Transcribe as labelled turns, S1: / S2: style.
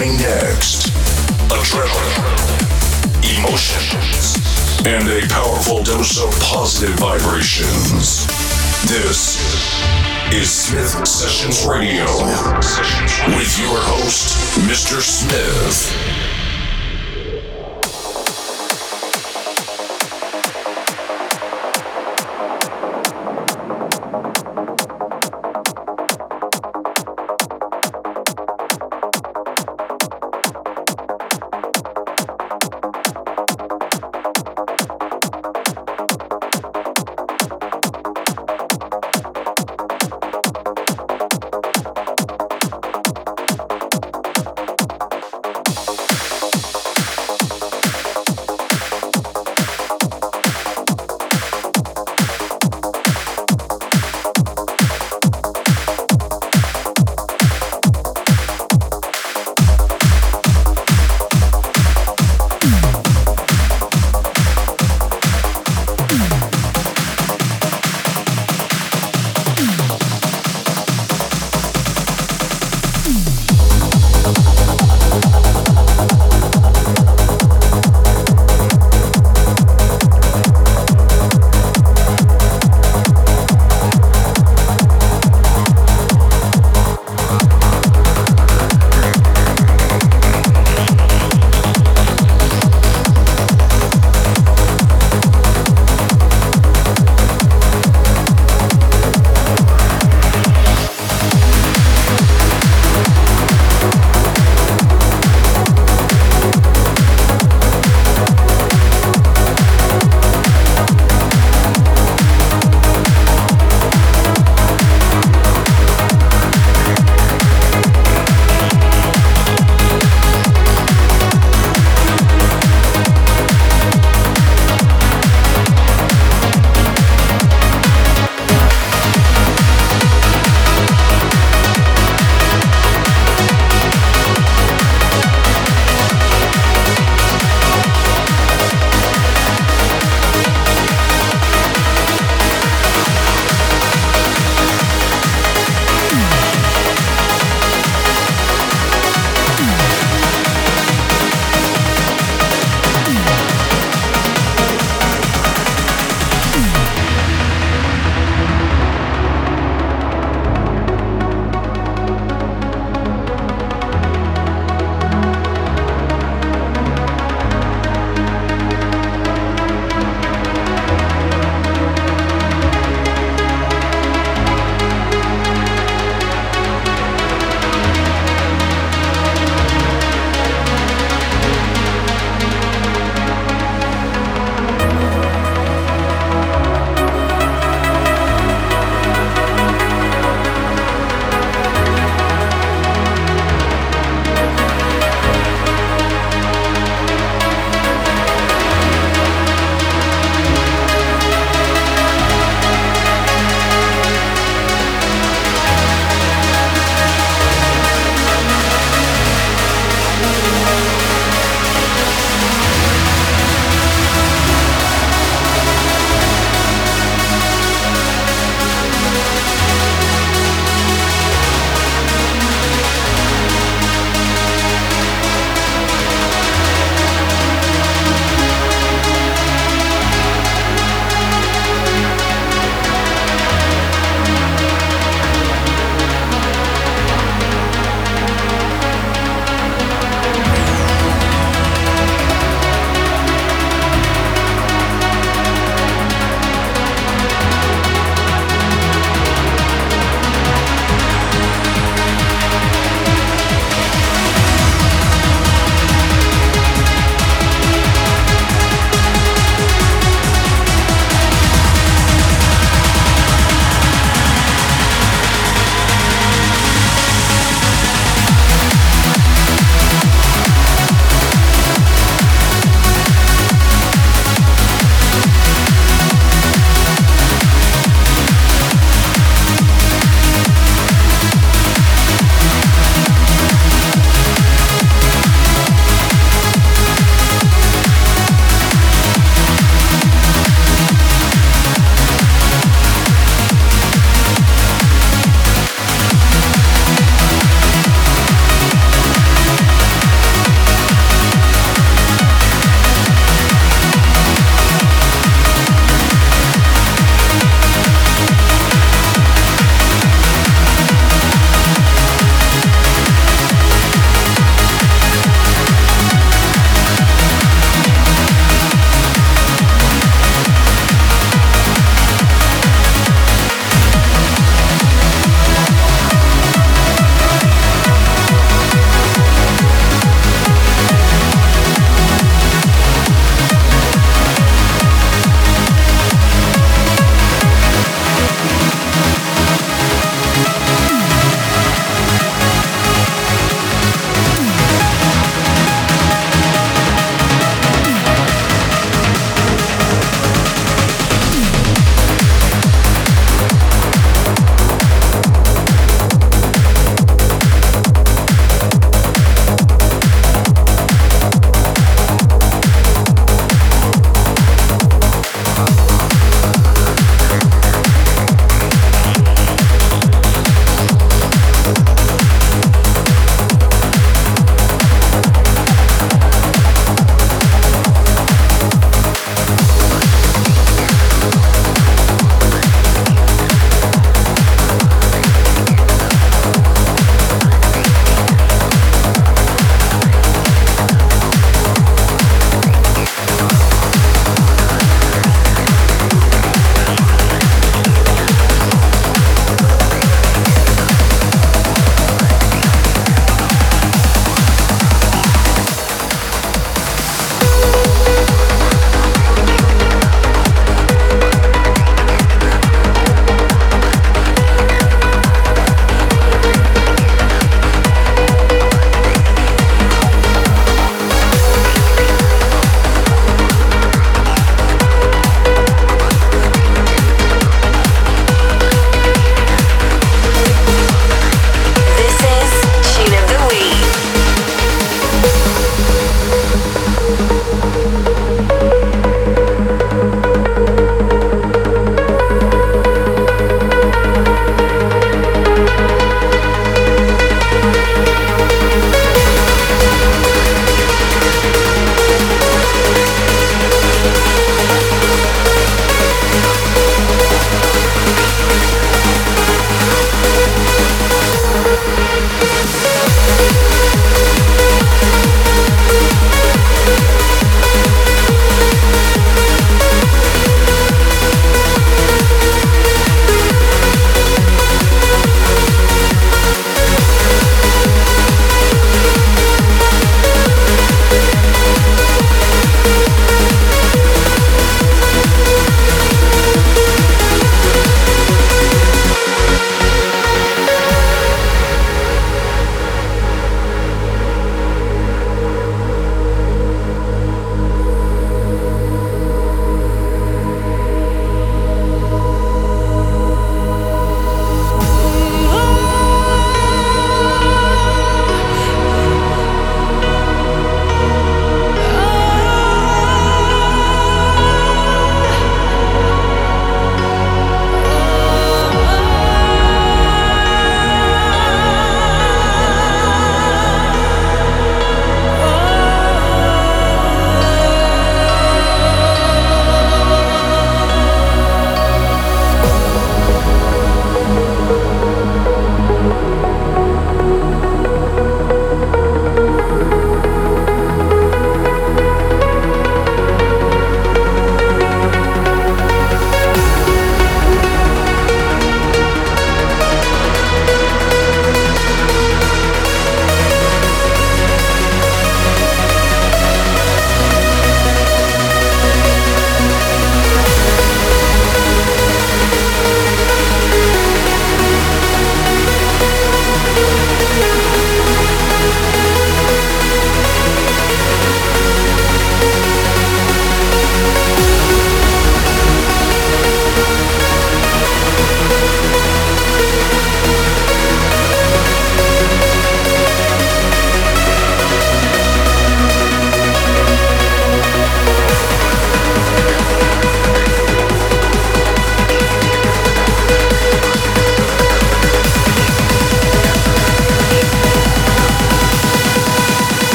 S1: coming next. Adrenaline, emotions, and a powerful dose of positive vibrations. This is Smith Sessions Radio with your host,
S2: Mr. Smith.